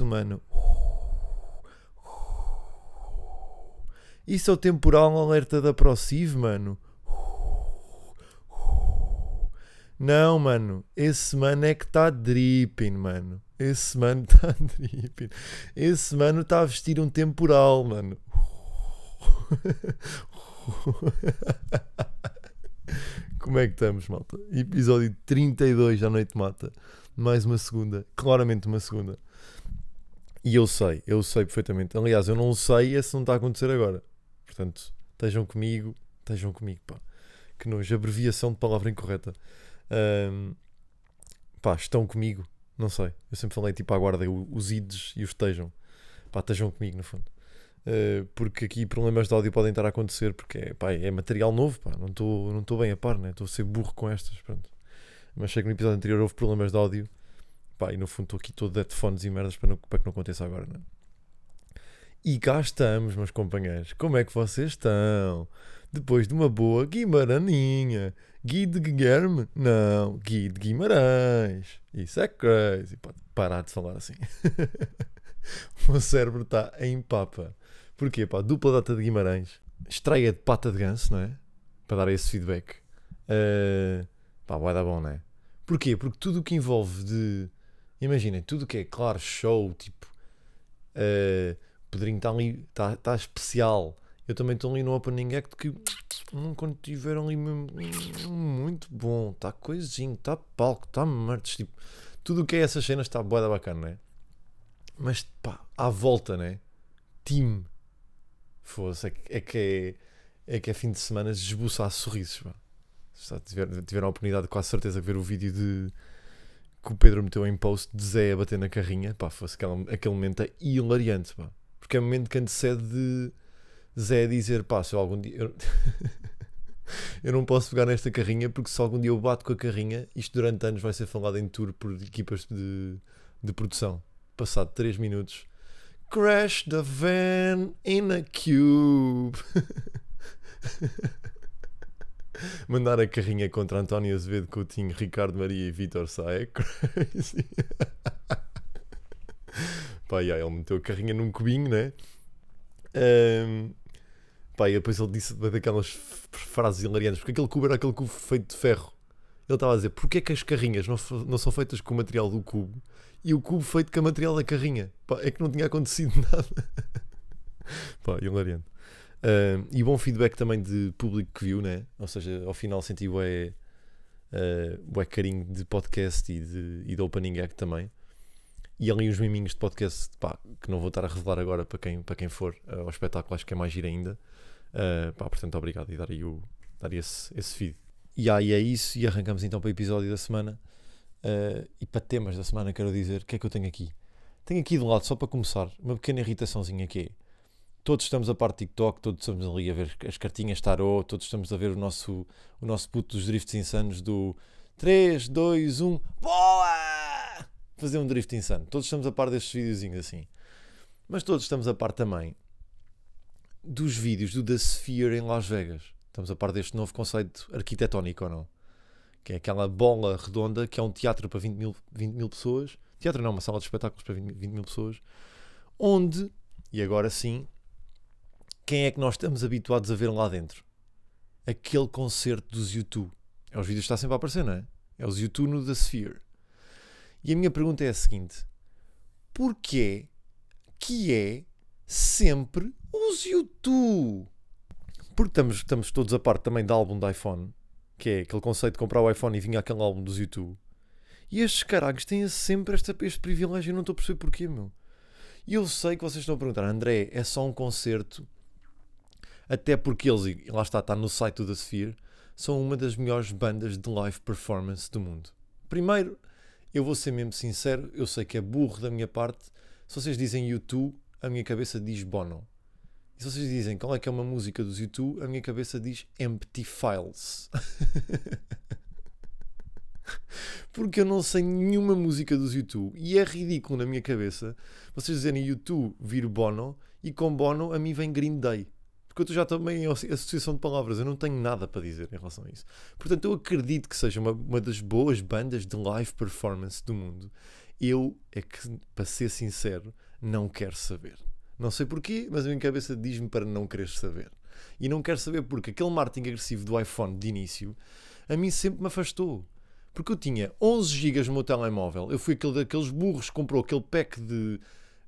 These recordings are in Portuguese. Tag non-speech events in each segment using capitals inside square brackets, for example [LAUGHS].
é isso, mano? Isso é o temporal alerta da ProSiv, mano? Não, mano. Esse mano é que está dripping, mano. Esse mano está [LAUGHS] dripping. Esse mano está a vestir um temporal, mano. Como é que estamos, malta? Episódio 32 da Noite Mata. Mais uma segunda. Claramente uma segunda. E eu sei, eu sei perfeitamente. Aliás, eu não sei é se não está a acontecer agora. Portanto, estejam comigo. Estejam comigo, pá. Que nojo. Abreviação de palavra incorreta. Um, pá, estão comigo. Não sei. Eu sempre falei tipo à guarda, os ides e os estejam. Pá, estejam comigo, no fundo. Uh, porque aqui problemas de áudio podem estar a acontecer porque é, pá, é material novo, pá, não estou não bem a par, né? estou a ser burro com estas. Pronto. Mas sei que no episódio anterior houve problemas de áudio pá, e no fundo estou aqui todo de headphones e merdas para, não, para que não aconteça agora. Né? E cá estamos, meus companheiros. Como é que vocês estão? Depois de uma boa Guimaraninha. Gui de Guilherme? Não, Gui de Guimarães. Isso é crazy. Pode parar de falar assim. [LAUGHS] o meu cérebro está em papa. Porquê? Pá, dupla data de Guimarães. Estreia de pata de ganso, não é? Para dar esse feedback. Uh, pá, vai dar bom, não é? Porquê? Porque tudo o que envolve de. Imaginem, tudo que é, claro, show, tipo. Uh, Pedrinho está ali, está tá especial. Eu também estou ali no Opening Act que hum, quando tiveram ali hum, muito bom, está coisinho, está palco, está merdes, tipo, tudo o que é essas cenas está boa bacana, não é? Mas pá, à volta, né? Time. Fosse, é, é, que é, é que é fim de semana de esboçar sorrisos. Pá. Se tiver, tiveram a oportunidade, quase certeza, de ver o vídeo de que o Pedro meteu em post de Zé a bater na carrinha, pá, fosse aquele, aquele momento é hilariante, pá. Porque é o momento que antecede de Zé a dizer, pá, se eu algum dia. Eu... [LAUGHS] eu não posso pegar nesta carrinha porque se algum dia eu bato com a carrinha, isto durante anos vai ser falado em tour por equipas de, de produção. Passado 3 minutos, crash the van in a cube. [LAUGHS] Mandar a carrinha contra António Azevedo, Coutinho, Ricardo Maria e Vitor Sá é [LAUGHS] crazy. Pá, yeah, ele meteu a carrinha num cubinho, né? Um, pá, e depois ele disse daquelas frases hilariantes, porque aquele cubo era aquele cubo feito de ferro. Ele estava a dizer, porquê é que as carrinhas não, não são feitas com o material do cubo e o cubo feito com o material da carrinha? Pá, é que não tinha acontecido [LAUGHS] nada. Pá, hilariante. Uh, e bom feedback também de público que viu, né? Ou seja, ao final senti o é, uh, carinho de podcast e de, e de opening act também. E ali os miminhos de podcast, pá, que não vou estar a revelar agora para quem, para quem for uh, ao espetáculo, acho que é mais giro ainda. Uh, pá, portanto, obrigado e dar aí o, dar esse, esse feed. E aí é isso, e arrancamos então para o episódio da semana. Uh, e para temas da semana, quero dizer, o que é que eu tenho aqui? Tenho aqui de lado, só para começar, uma pequena irritaçãozinha que é. Todos estamos a parte TikTok, todos estamos ali a ver as cartinhas tarot, todos estamos a ver o nosso, o nosso puto dos drifts insanos do 3, 2, 1, BOA! fazer um drift insano. Todos estamos a par destes videozinhos assim. Mas todos estamos a par também dos vídeos do The Sphere em Las Vegas. Estamos a par deste novo conceito arquitetónico ou não? Que é aquela bola redonda que é um teatro para 20 mil, 20 mil pessoas. Teatro não, uma sala de espetáculos para 20, 20 mil pessoas. Onde, e agora sim, quem é que nós estamos habituados a ver lá dentro? Aquele concerto dos YouTube. É os vídeos que está sempre a aparecer, não é? É os YouTube no The Sphere. E a minha pergunta é a seguinte: porquê que é sempre os YouTube? Porque estamos, estamos todos a parte também do álbum do iPhone, que é aquele conceito de comprar o iPhone e vinha aquele álbum dos YouTube. E estes caralhos têm sempre este, este privilégio, eu não estou a perceber porquê, meu. E eu sei que vocês estão a perguntar, André, é só um concerto? Até porque eles, e lá está, está no site do The Sphere, são uma das melhores bandas de live performance do mundo. Primeiro, eu vou ser mesmo sincero, eu sei que é burro da minha parte. Se vocês dizem YouTube, a minha cabeça diz Bono. E se vocês dizem qual é que é uma música dos YouTube, a minha cabeça diz Empty Files. [LAUGHS] Porque eu não sei nenhuma música dos YouTube. E é ridículo na minha cabeça vocês dizerem YouTube vir Bono e com Bono a mim vem Green Day porque eu já também em associação de palavras, eu não tenho nada para dizer em relação a isso. Portanto, eu acredito que seja uma, uma das boas bandas de live performance do mundo. Eu é que, para ser sincero, não quero saber. Não sei porquê, mas a minha cabeça diz-me para não querer saber. E não quero saber porque aquele marketing agressivo do iPhone de início a mim sempre me afastou. Porque eu tinha 11 GB no meu telemóvel. Eu fui aquele daqueles burros que comprou aquele pack de,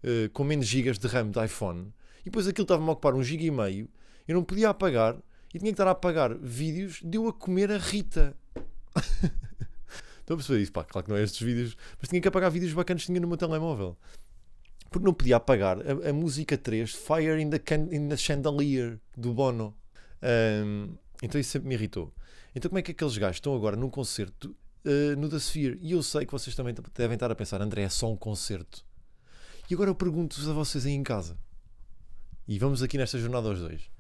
uh, com menos GB de RAM de iPhone. E depois aquilo estava-me a ocupar um GB e meio. Eu não podia apagar. E tinha que estar a apagar vídeos de eu a comer a Rita. [LAUGHS] Estão a perceber isso? Pá, claro que não é estes vídeos. Mas tinha que apagar vídeos bacanas que tinha no meu telemóvel. Porque não podia apagar a, a música 3, Fire in the, Can in the Chandelier, do Bono. Um, então isso sempre me irritou. Então como é que aqueles gajos estão agora num concerto uh, no The Sphere? E eu sei que vocês também devem estar a pensar, André, é só um concerto. E agora eu pergunto-vos a vocês aí em casa. E vamos aqui nesta jornada aos dois.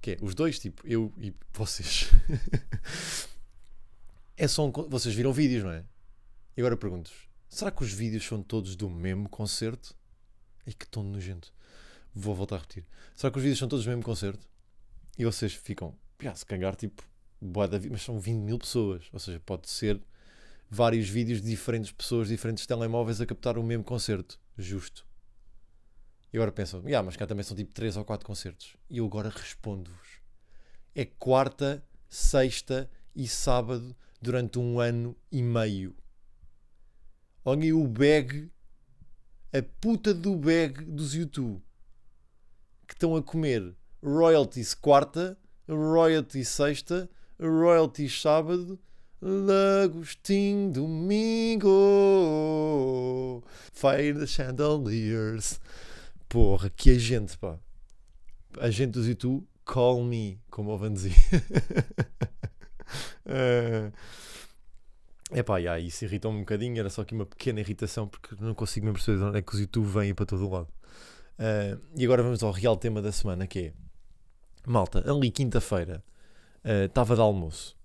Que é, os dois, tipo, eu e vocês. [LAUGHS] é só um, Vocês viram vídeos, não é? E agora pergunto-vos, será que os vídeos são todos do mesmo concerto? Ai que tom nojento. Vou voltar a repetir. Será que os vídeos são todos do mesmo concerto? E vocês ficam, se cagar, tipo, boa da mas são 20 mil pessoas. Ou seja, pode ser vários vídeos de diferentes pessoas, diferentes telemóveis a captar o mesmo concerto. Justo. E agora pensam, yeah, mas cá também são tipo 3 ou 4 concertos. E eu agora respondo-vos. É quarta, sexta e sábado durante um ano e meio. Olhem o bag, a puta do bag dos YouTube que estão a comer royalties quarta, royalties sexta Royalties sábado, Lagostim domingo, Fire the Chandeliers. Porra, que agente, pá. Agentes e tu, call me, como o Van dizer. [LAUGHS] uh, epá, yeah, isso irritou-me um bocadinho, era só aqui uma pequena irritação porque não consigo me perceber onde é que os YouTube vêm para todo o lado. Uh, e agora vamos ao real tema da semana que é Malta, ali quinta-feira estava uh, de almoço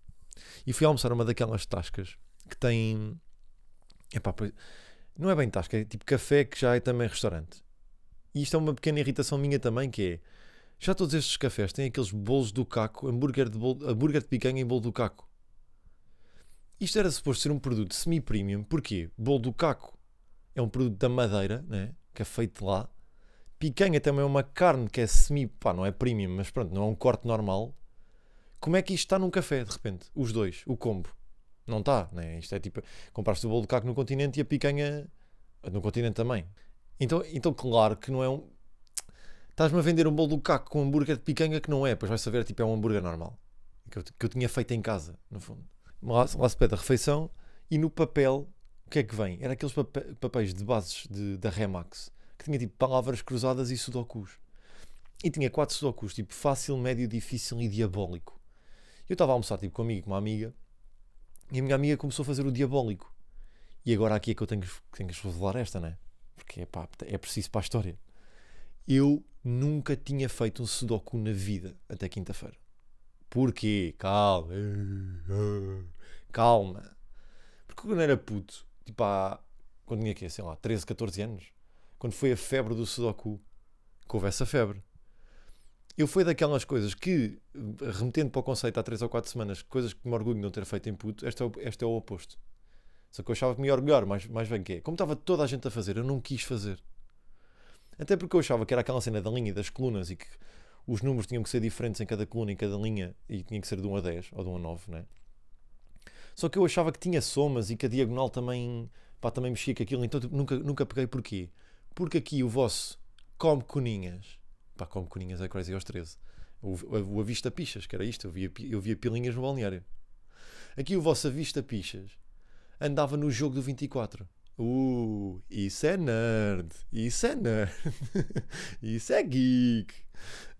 e fui almoçar uma daquelas tascas que tem. Epá, não é bem tasca, é tipo café que já é também restaurante. E isto é uma pequena irritação minha também, que é. Já todos estes cafés têm aqueles bolos do caco, hambúrguer de, bolo, hambúrguer de picanha e bolo do caco. Isto era suposto ser um produto semi-premium. Porquê? Bolo do caco é um produto da madeira, né? que é feito lá. Picanha também é uma carne que é semi, pá, não é premium, mas pronto, não é um corte normal. Como é que isto está num café, de repente? Os dois, o combo. Não está, né? Isto é tipo, compraste o bolo de caco no continente e a picanha no continente também. Então, então claro que não é um... Estás-me a vender um bolo do caco com um hambúrguer de picanha que não é, pois vais saber, tipo, é um hambúrguer normal. Que eu, que eu tinha feito em casa, no fundo. Lá, lá se pede a refeição e no papel, o que é que vem? Era aqueles papéis de bases de, da Remax, que tinha tipo palavras cruzadas e sudokus. E tinha quatro sudokus, tipo fácil, médio, difícil e diabólico. Eu estava a almoçar tipo, comigo, com uma amiga, e a minha amiga começou a fazer o diabólico. E agora aqui é que eu tenho, tenho que revelar esta, né? Porque é preciso para a história. Eu nunca tinha feito um sudoku na vida até quinta-feira. Porquê? Calma. Calma. Porque quando era puto, tipo há, quando tinha aqui, sei lá, 13, 14 anos, quando foi a febre do sudoku, que houve essa febre eu fui daquelas coisas que, remetendo para o conceito há 3 ou 4 semanas, coisas que me orgulho de não ter feito em puto, este é o, este é o oposto. Só que eu achava que me ia mais, mais bem que é. Como estava toda a gente a fazer, eu não quis fazer. Até porque eu achava que era aquela cena da linha e das colunas e que os números tinham que ser diferentes em cada coluna, em cada linha, e tinha que ser de 1 a 10 ou de 1 a 9, né? Só que eu achava que tinha somas e que a diagonal também, pá, também mexia com aquilo, então tipo, nunca, nunca peguei porquê? Porque aqui o vosso come coninhas pá, como coninhas é Crazy aos 13. O, o, o Avista Pichas, que era isto, eu via, eu via pilinhas no balneário. Aqui o vosso Avista Pichas andava no jogo do 24. Uh, isso é nerd, isso é nerd, [LAUGHS] isso é geek.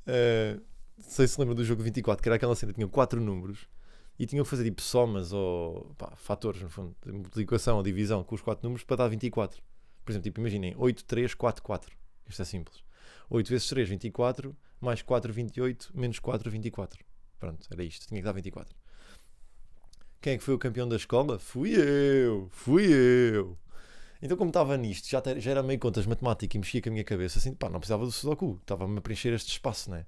Uh, não sei se lembra do jogo 24, que era aquela cena, tinha quatro números e tinham que fazer tipo somas ou pá, fatores, no fundo, de multiplicação ou divisão com os quatro números para dar 24. Por exemplo, tipo, imaginem 8, 3, 4, 4. Isto é simples. 8 vezes 3, 24, mais 4, 28, menos 4, 24. Pronto, era isto, tinha que dar 24. Quem é que foi o campeão da escola? Fui eu, fui eu. Então, como estava nisto, já, já era meio contas matemática e mexia com a minha cabeça, assim, pá, não precisava do Sudoku, estava-me a preencher este espaço, né?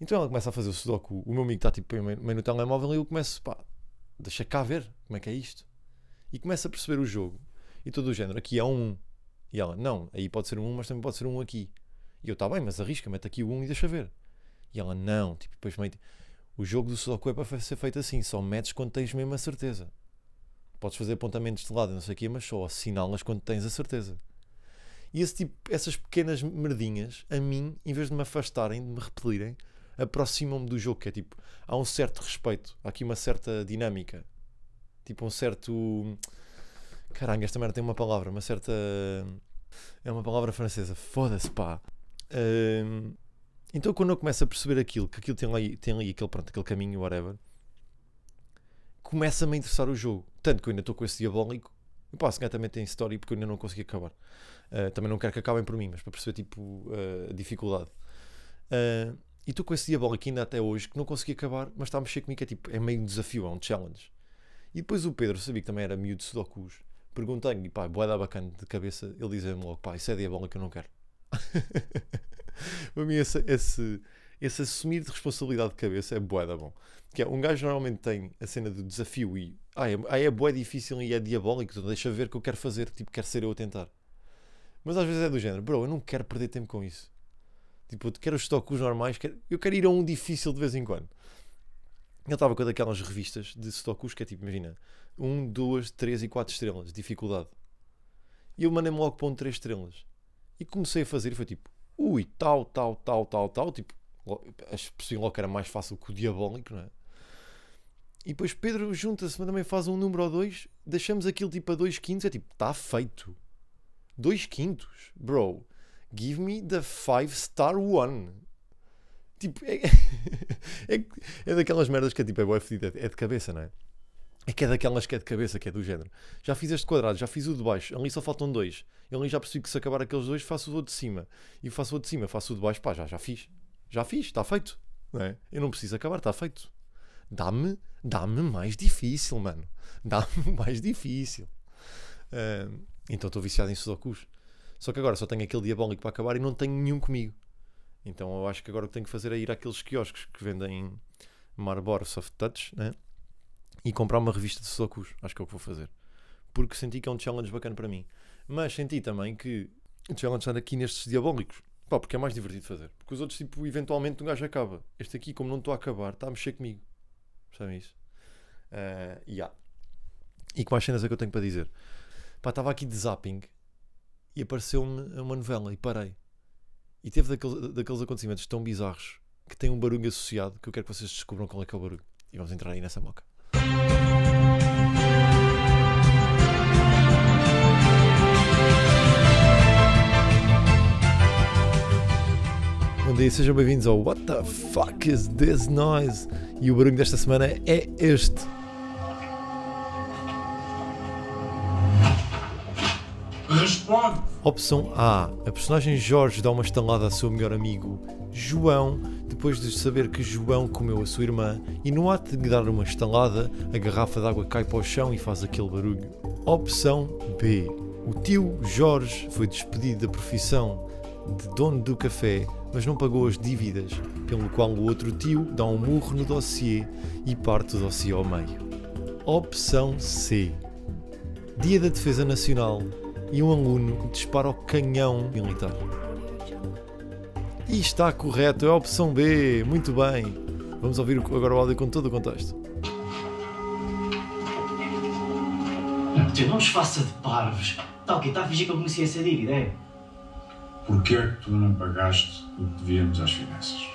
Então ela começa a fazer o Sudoku, o meu amigo está tipo meio, no telemóvel e eu começo, pá, deixa cá ver como é que é isto. E começa a perceber o jogo. E todo o género, aqui há um 1. E ela, não, aí pode ser um 1, mas também pode ser um aqui. E eu, tá bem, mas arrisca, mete aqui o 1 e deixa ver. E ela, não, tipo, depois meio. O jogo do Sudoku é para ser feito assim, só metes quando tens mesmo a certeza. Podes fazer apontamentos de lado, não sei o quê, mas só assinalas quando tens a certeza. E esse tipo, essas pequenas merdinhas, a mim, em vez de me afastarem, de me repelirem, aproximam-me do jogo, que é tipo, há um certo respeito, há aqui uma certa dinâmica, tipo um certo. Caralho, esta merda tem uma palavra, uma certa. É uma palavra francesa, foda-se pá. Um... Então quando eu começo a perceber aquilo, que aquilo tem ali, tem ali aquele, pronto, aquele caminho, whatever, começa-me a interessar o jogo. Tanto que eu ainda estou com esse diabólico. E pá, se também tem story porque eu ainda não consegui acabar. Uh, também não quero que acabem por mim, mas para perceber tipo uh, a dificuldade. Uh, e estou com esse diabólico ainda até hoje que não consegui acabar, mas está a mexer comigo, que é tipo, é meio um desafio, é um challenge. E depois o Pedro, sabia que também era miúdo de Sudokus, perguntei-lhe, pá, boeda bacana de cabeça, ele dizia-me logo, pá, isso é diabólico eu não quero. [LAUGHS] [LAUGHS] para mim esse, esse, esse assumir de responsabilidade de cabeça é boeda bom. Que é, um gajo normalmente tem a cena do desafio e ah, é, é difícil e é diabólico, então deixa ver o que eu quero fazer, tipo, quero ser eu a tentar. Mas às vezes é do género, bro, eu não quero perder tempo com isso. Tipo, eu quero os stocks normais, quero, eu quero ir a um difícil de vez em quando. Eu estava com aquelas revistas de stocks que é tipo, imagina, 1, 2, 3 e 4 estrelas, dificuldade. E eu mandei-me logo para um 3 estrelas. E comecei a fazer e foi tipo, ui, tal, tal, tal, tal, tal. Tipo, percebi logo era mais fácil que o diabólico, não é? E depois Pedro junta-se, mas também faz um número ou dois, deixamos aquilo tipo a 2 quintos, é tipo, está feito. 2 quintos, bro. Give me the 5 star one. Tipo, é, [LAUGHS] é, é, daquelas merdas que é tipo, é é de cabeça, não é? É que é daquelas que é de cabeça, que é do género. Já fiz este quadrado, já fiz o de baixo, ali só faltam dois. Eu ali já percebi que se acabar aqueles dois, faço o outro de cima. E faço o outro de cima, faço o de baixo, pá, já, já fiz. Já fiz, está feito. Não é? Eu não preciso acabar, está feito. Dá-me dá-me mais difícil, mano. Dá-me [LAUGHS] mais difícil. Uh, então estou viciado em Sudokus. Só que agora só tenho aquele diabólico para acabar e não tenho nenhum comigo. Então eu acho que agora o que tenho que fazer é ir àqueles quiosques que vendem Marlboro Soft Touch né? E comprar uma revista de Sudokus. Acho que é o que vou fazer. Porque senti que é um challenge bacana para mim. Mas senti também que o challenge anda aqui nestes diabólicos. Pá, porque é mais divertido fazer. Porque os outros, tipo, eventualmente um gajo acaba. Este aqui, como não estou a acabar, está a mexer comigo. Percebem isso? Uh, yeah. E que mais cenas é que eu tenho para dizer? Pá, estava aqui de zapping e apareceu-me uma novela e parei. E teve daqueles, daqueles acontecimentos tão bizarros que tem um barulho associado que eu quero que vocês descubram qual é que é o barulho. E vamos entrar aí nessa moca. Bom dia, sejam bem-vindos ao What the fuck is this noise? E o barulho desta semana é este. Responde! Opção A. A personagem Jorge dá uma estalada ao seu melhor amigo João depois de saber que João comeu a sua irmã e no ato de dar uma estalada, a garrafa d'água cai para o chão e faz aquele barulho. Opção B. O tio Jorge foi despedido da profissão de dono do café mas não pagou as dívidas, pelo qual o outro tio dá um murro no dossiê e parte o dossiê ao meio. Opção C. Dia da Defesa Nacional e um aluno dispara o canhão militar. E está correto, é a opção B. Muito bem. Vamos ouvir agora o áudio com todo o contexto. Tio, não os faça de parvos. Tal que está a fingir que eu conhecia essa dívida, é? Porquê é que tu não pagaste o que devíamos às finanças?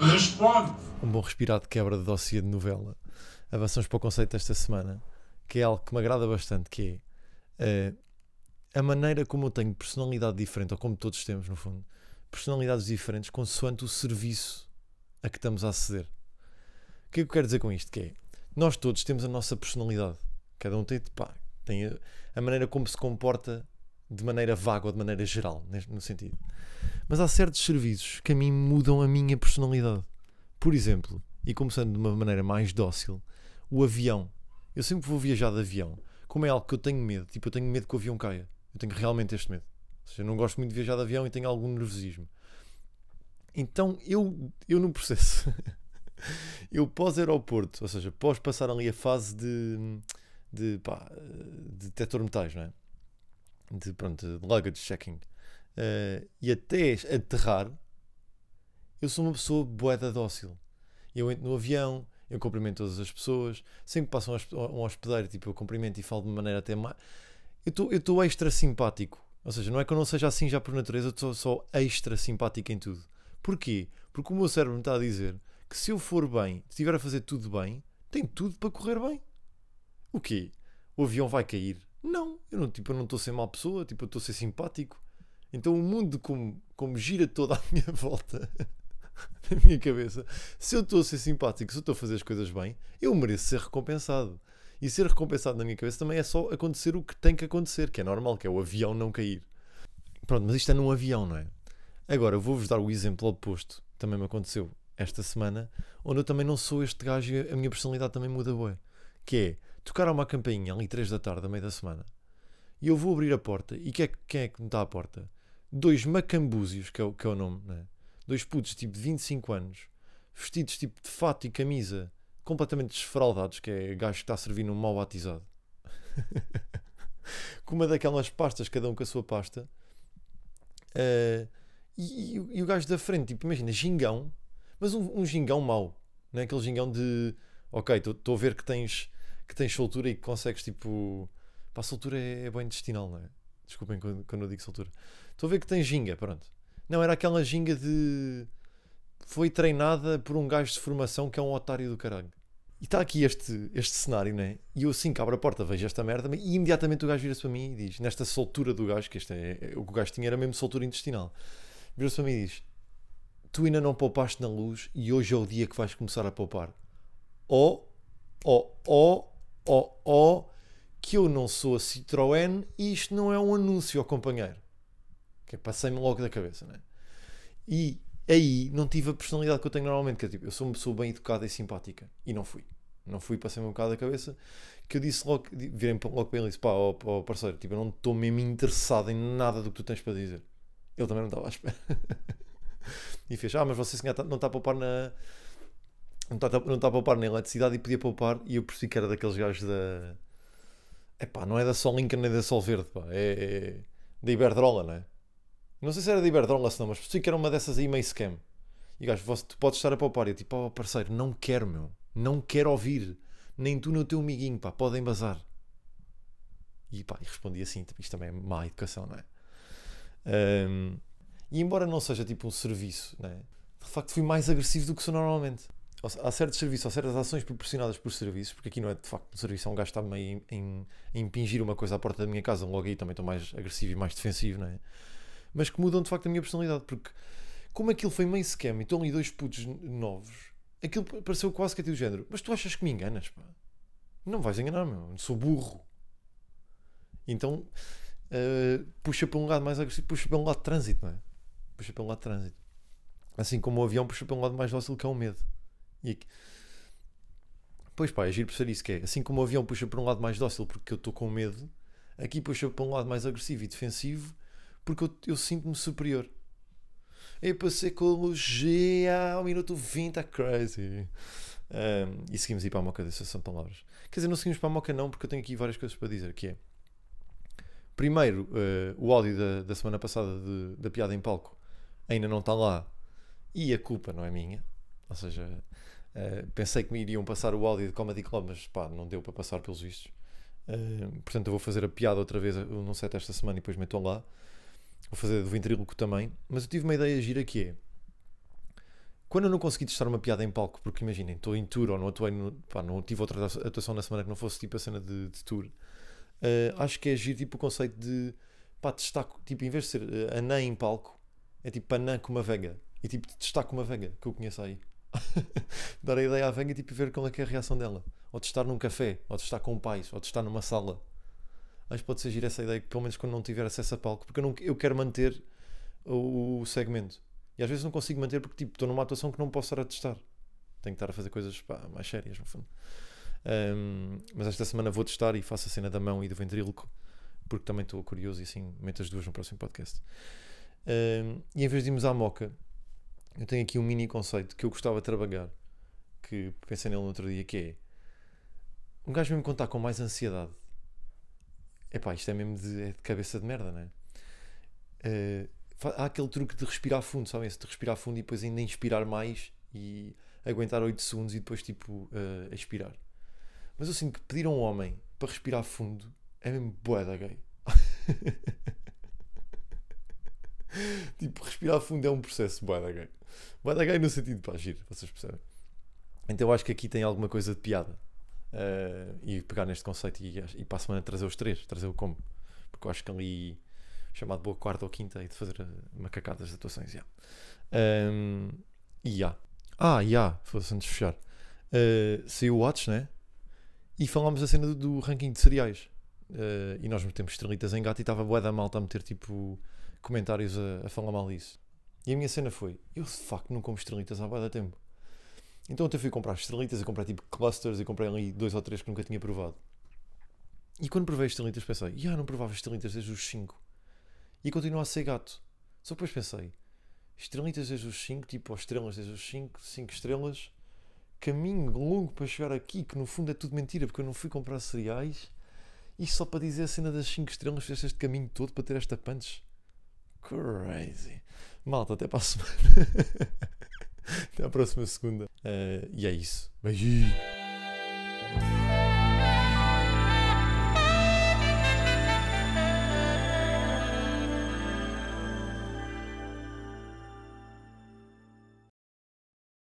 Responde! Um bom respirado de quebra de dossiê de novela. Avançamos para o conceito desta semana, que é algo que me agrada bastante, que é uh, a maneira como eu tenho personalidade diferente, ou como todos temos, no fundo, personalidades diferentes consoante o serviço a que estamos a aceder. O que é que eu quero dizer com isto? Que é, nós todos temos a nossa personalidade Cada um tem, pá, tem a, a, maneira como se comporta de maneira vaga ou de maneira geral, no sentido. Mas há certos serviços que a mim mudam a minha personalidade. Por exemplo, e começando de uma maneira mais dócil, o avião. Eu sempre vou viajar de avião. Como é algo que eu tenho medo, tipo, eu tenho medo que o avião caia. Eu tenho realmente este medo. Ou seja, eu não gosto muito de viajar de avião e tenho algum nervosismo. Então, eu, eu no processo, [LAUGHS] eu pós-aeroporto, ou seja, pós passar ali a fase de, de, pá, de detector metais, não é? De, pronto, de luggage checking. Uh, e até aterrar, eu sou uma pessoa boeda dócil. Eu entro no avião, eu cumprimento todas as pessoas, sempre passo um hospedeiro, tipo, eu cumprimento e falo de maneira até mais. Eu estou extra simpático. Ou seja, não é que eu não seja assim já por natureza, eu estou só extra simpático em tudo. Porquê? Porque o meu cérebro me está a dizer que se eu for bem, estiver a fazer tudo bem, tem tudo para correr bem. O quê? O avião vai cair? Não, eu não tipo, eu não estou a ser má pessoa, tipo, eu estou a ser simpático. Então o mundo como, como gira toda à minha [LAUGHS] volta, [LAUGHS] na minha cabeça, se eu estou a ser simpático, se eu estou a fazer as coisas bem, eu mereço ser recompensado. E ser recompensado na minha cabeça também é só acontecer o que tem que acontecer, que é normal, que é o avião não cair. Pronto, mas isto é num avião, não é? Agora, vou-vos dar o exemplo oposto. Também me aconteceu esta semana, onde eu também não sou este gajo e a minha personalidade também muda bué. Que é, a uma campainha ali 3 da tarde, a meio da semana, e eu vou abrir a porta, e quem é, quem é que me dá à porta? Dois macambúzios, que é, que é o nome, né? Dois putos, tipo de 25 anos, vestidos tipo de fato e camisa, completamente desfraldados, que é gajo que está a servir num mal batizado. [LAUGHS] com uma daquelas pastas, cada um com a sua pasta. Uh, e, e, e, o gajo da frente, tipo, imagina, gingão, mas um, um gingão mau, não é aquele gingão de ok, estou a ver que tens, que tens soltura e que consegues tipo. Pá, soltura é, é intestinal, não é? Desculpem quando, quando eu digo soltura. Estou a ver que tens ginga, pronto. Não, era aquela ginga de. Foi treinada por um gajo de formação que é um otário do caralho. E está aqui este, este cenário, né? E eu assim que abro a porta, vejo esta merda e imediatamente o gajo vira-se para mim e diz: Nesta soltura do gajo, que este é, é, o que o gajo tinha era mesmo soltura intestinal, vira-se para mim e diz: Tu ainda não poupaste na luz e hoje é o dia que vais começar a poupar. Oh, oh, oh, oh, oh, que eu não sou a Citroën e isto não é um anúncio ao companheiro. Que passei-me logo da cabeça, né? E aí não tive a personalidade que eu tenho normalmente, que é tipo, eu sou uma pessoa bem educada e simpática. E não fui. Não fui, passei-me um bocado da cabeça. Que eu disse logo, virei logo para ele e disse: pá, ó, ó parceiro, tipo, eu não estou mesmo interessado em nada do que tu tens para dizer. Ele também não estava à espera. [LAUGHS] e fez: ah, mas você não está a poupar na. Não está, não está a poupar na eletricidade e podia poupar. E eu percebi que era daqueles gajos da. É pá, não é da Sol Inca nem da Sol Verde, pá. É, é da Iberdrola, não é? Não sei se era de Iberdrola, se não, mas percebi que era uma dessas aí meio scam. E gajo, tu podes estar a poupar. E eu tipo, oh parceiro, não quero, meu. Não quero ouvir. Nem tu nem o teu amiguinho, pá, podem bazar. E pá, e respondi assim, tipo, isto também é má educação, não é? Um, e embora não seja tipo um serviço, né? de facto fui mais agressivo do que sou normalmente. Há certos serviços, há certas ações proporcionadas por serviços, porque aqui não é de facto um serviço, é um gajo que está meio em, impingir uma coisa à porta da minha casa, logo aí também estou mais agressivo e mais defensivo, não é? Mas que mudam de facto a minha personalidade, porque como aquilo foi meio scam e estão ali dois putos novos, aquilo pareceu quase que é do género, mas tu achas que me enganas, pá? Não vais enganar, meu, sou burro. Então uh, puxa para um lado mais agressivo, puxa para um lado de trânsito, não é? puxa pelo lado de trânsito. Assim como o avião puxa pelo lado mais dócil que é o medo. E aqui... Pois pá, é giro perceber isso que é. Assim como o avião puxa para um lado mais dócil porque eu estou com medo, aqui puxa para um lado mais agressivo e defensivo porque eu, eu sinto-me superior. Eu passei com o G ao minuto 20, a crazy. Um, e seguimos ir para a moca dessas são palavras. Quer dizer, não seguimos para a moca não, porque eu tenho aqui várias coisas para dizer, que é primeiro, uh, o áudio da, da semana passada de, da piada em palco ainda não está lá e a culpa não é minha. Ou seja, uh, pensei que me iriam passar o áudio de Comedy Club, mas pá, não deu para passar pelos vistos. Uh, portanto, eu vou fazer a piada outra vez no set esta semana e depois meto lá. Vou fazer do ventríloco também. Mas eu tive uma ideia gira que é quando eu não consegui testar uma piada em palco, porque imaginem, estou em tour ou não atuei, no, pá, não tive outra atuação na semana que não fosse tipo a cena de, de tour, uh, acho que é giro tipo o conceito de pá, testar, tipo, em vez de ser uh, anã em palco, é tipo anã com uma vega. E tipo, destaco uma vega que eu conheço aí. [LAUGHS] Dar a ideia à vega e tipo, ver qual é é a reação dela. Ou de estar num café, ou de estar com pais, ou de estar numa sala. Acho que pode ser essa ideia, pelo menos quando não tiver acesso a palco, porque eu, não, eu quero manter o, o, segmento. E às vezes não consigo manter porque tipo, estou numa atuação que não posso estar a testar. Tenho que estar a fazer coisas pá, mais sérias, no fundo. Um, mas esta semana vou testar e faço a cena da mão e do ventríloco, porque também estou curioso e assim meto as duas no próximo podcast. Um, e em vez de irmos à moca, eu tenho aqui um mini conceito que eu gostava de trabalhar, que pensei nele no outro dia, que é um gajo mesmo contar com mais ansiedade. Epá, isto é mesmo de, é de cabeça de merda, não é? Fa- há aquele truque de respirar fundo, sabem? Esse de respirar fundo e depois ainda inspirar mais e aguentar 8 segundos e depois tipo eh, expirar. Mas eu sinto que pedir a um homem para respirar fundo é mesmo bué da gay. [LAUGHS] tipo, respirar fundo é um processo bué da gay. Bué da gay no sentido, pá, giro, vocês percebem? Então eu acho que aqui tem alguma coisa de piada. Eh, e pegar neste conceito e, e para a semana trazer os três, trazer o como. Porque eu acho que ali, chamado boa quarta ou quinta, e de fazer eh, macacadas de atuações, já. Ahm, e já. Ah, já, fosse antes de fechar. Eh, saiu o Watch, né? E falámos a cena do, do ranking de cereais. Eh, e nós metemos estrelitas em gato e estava bué da malta a meter tipo comentários a, a falar mal disso. E a minha cena foi: eu de facto não como estrelitas há bué da tempo. Então ontem fui comprar estrelitas e comprei tipo clusters e comprei ali dois ou três que nunca tinha provado. E quando provei as estrelitas pensei: já não provava estrelitas desde os 5. E continua a ser gato. Só depois pensei: estrelitas desde os 5, tipo, estrelas desde os 5, 5 estrelas, caminho longo para chegar aqui, que no fundo é tudo mentira, porque eu não fui comprar cereais. E só para dizer a cena das 5 estrelas, fizeste este caminho todo para ter esta punch. Crazy. Malta, até para a semana. [LAUGHS] Até a próxima segunda. Uh, e é isso. Beijinho.